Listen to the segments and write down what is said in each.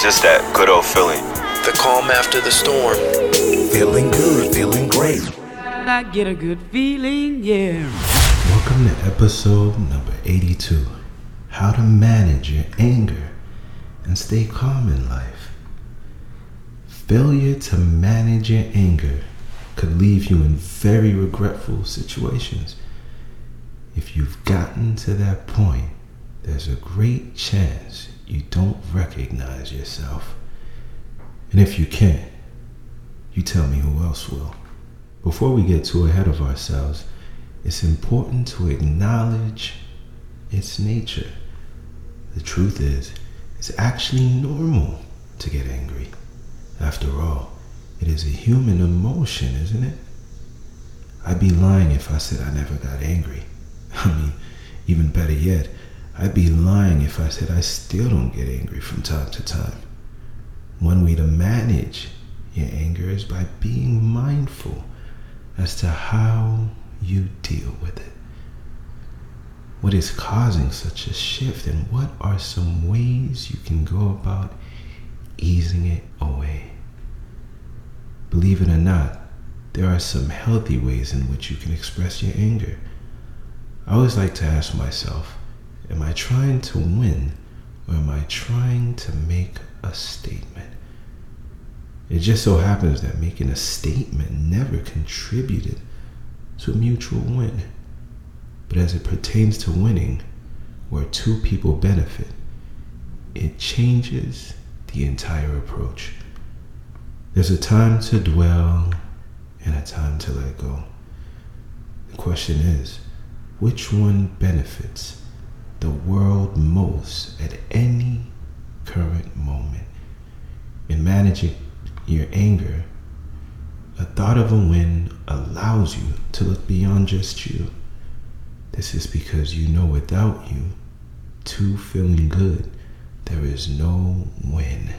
It's just that good old feeling. The calm after the storm. Feeling good, feeling great. I get a good feeling, yeah. Welcome to episode number 82 How to Manage Your Anger and Stay Calm in Life. Failure to manage your anger could leave you in very regretful situations. If you've gotten to that point, there's a great chance you don't recognize yourself. And if you can't, you tell me who else will. Before we get too ahead of ourselves, it's important to acknowledge its nature. The truth is, it's actually normal to get angry. After all, it is a human emotion, isn't it? I'd be lying if I said I never got angry. I mean, even better yet, I'd be lying if I said I still don't get angry from time to time. One way to manage your anger is by being mindful as to how you deal with it. What is causing such a shift, and what are some ways you can go about easing it away? Believe it or not, there are some healthy ways in which you can express your anger. I always like to ask myself, am I trying to win or am I trying to make a statement? It just so happens that making a statement never contributed to a mutual win. But as it pertains to winning, where two people benefit, it changes the entire approach. There's a time to dwell and a time to let go. The question is, which one benefits the world most at any current moment? In managing your anger, a thought of a win allows you to look beyond just you. This is because you know without you, two feeling good, there is no win.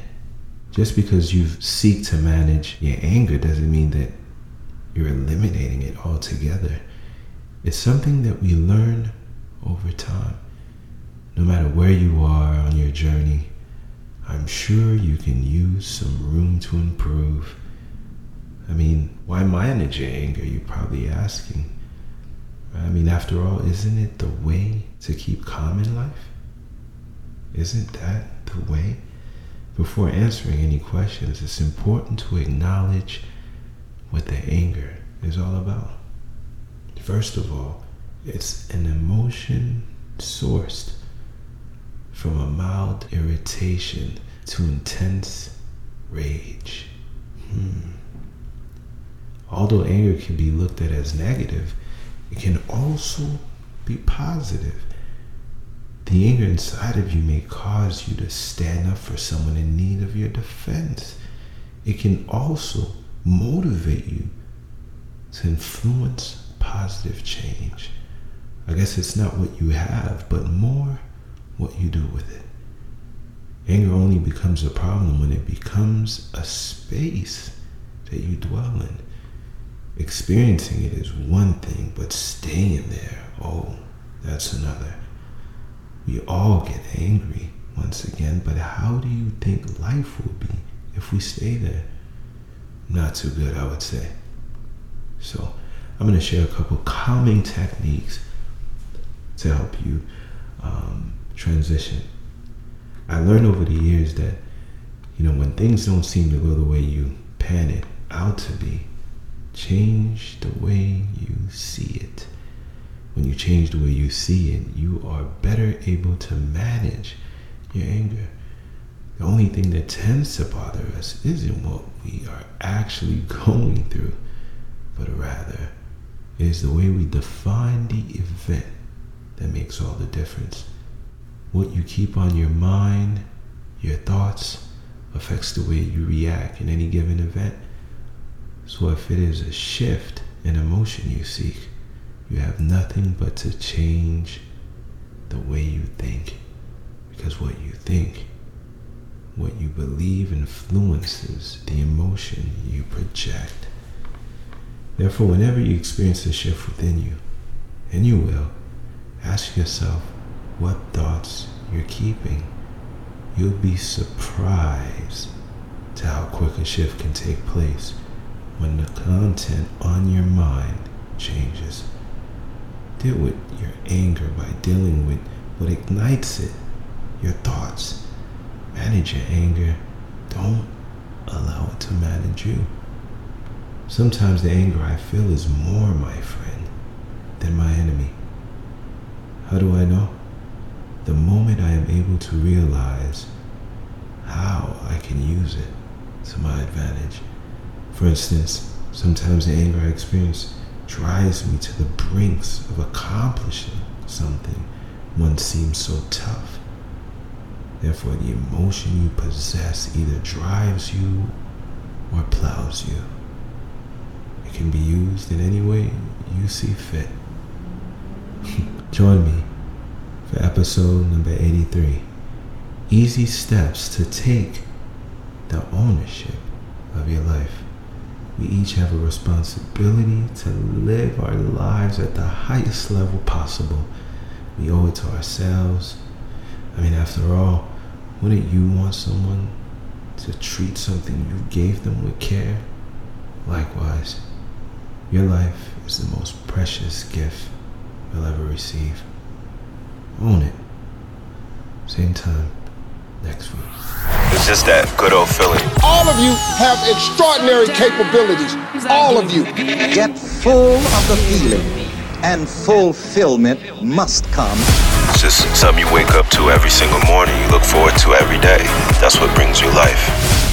Just because you seek to manage your anger doesn't mean that you're eliminating it altogether. It's something that we learn over time. No matter where you are on your journey, I'm sure you can use some room to improve. I mean, why manage your anger? You're probably asking. I mean, after all, isn't it the way to keep calm in life? Isn't that the way? Before answering any questions, it's important to acknowledge what the anger is all about. First of all, it's an emotion sourced mild irritation to intense rage. Hmm. Although anger can be looked at as negative, it can also be positive. The anger inside of you may cause you to stand up for someone in need of your defense. It can also motivate you to influence positive change. I guess it's not what you have, but more what you do with it. Anger only becomes a problem when it becomes a space that you dwell in. Experiencing it is one thing, but staying there, oh, that's another. We all get angry once again, but how do you think life will be if we stay there? Not too good, I would say. So, I'm going to share a couple calming techniques to help you um, transition. I learned over the years that, you know, when things don't seem to go the way you pan it out to be, change the way you see it when you change the way you see it, you are better able to manage your anger. The only thing that tends to bother us isn't what we are actually going through, but rather is the way we define the event that makes all the difference. What you keep on your mind, your thoughts, affects the way you react in any given event. So if it is a shift in emotion you seek, you have nothing but to change the way you think. Because what you think, what you believe influences the emotion you project. Therefore, whenever you experience a shift within you, and you will, ask yourself what thoughts you're keeping. you'll be surprised to how quick a shift can take place when the content on your mind changes. Deal with your anger by dealing with what ignites it, your thoughts. Manage your anger. Don't allow it to manage you. Sometimes the anger I feel is more my friend than my enemy. How do I know? The moment I am able to realize how I can use it to my advantage. For instance, sometimes the anger I experience drives me to the brinks of accomplishing something one seems so tough. Therefore, the emotion you possess either drives you or plows you. It can be used in any way you see fit. Join me for episode number 83 Easy Steps to Take the Ownership of Your Life. We each have a responsibility to live our lives at the highest level possible. We owe it to ourselves. I mean, after all, wouldn't you want someone to treat something you gave them with care? Likewise, your life is the most precious gift you'll ever receive. Own it. Same time next week. It's just that good old feeling. All of you have extraordinary capabilities. All of you. Get full of the feeling, and fulfillment must come. It's just something you wake up to every single morning. You look forward to every day. That's what brings you life.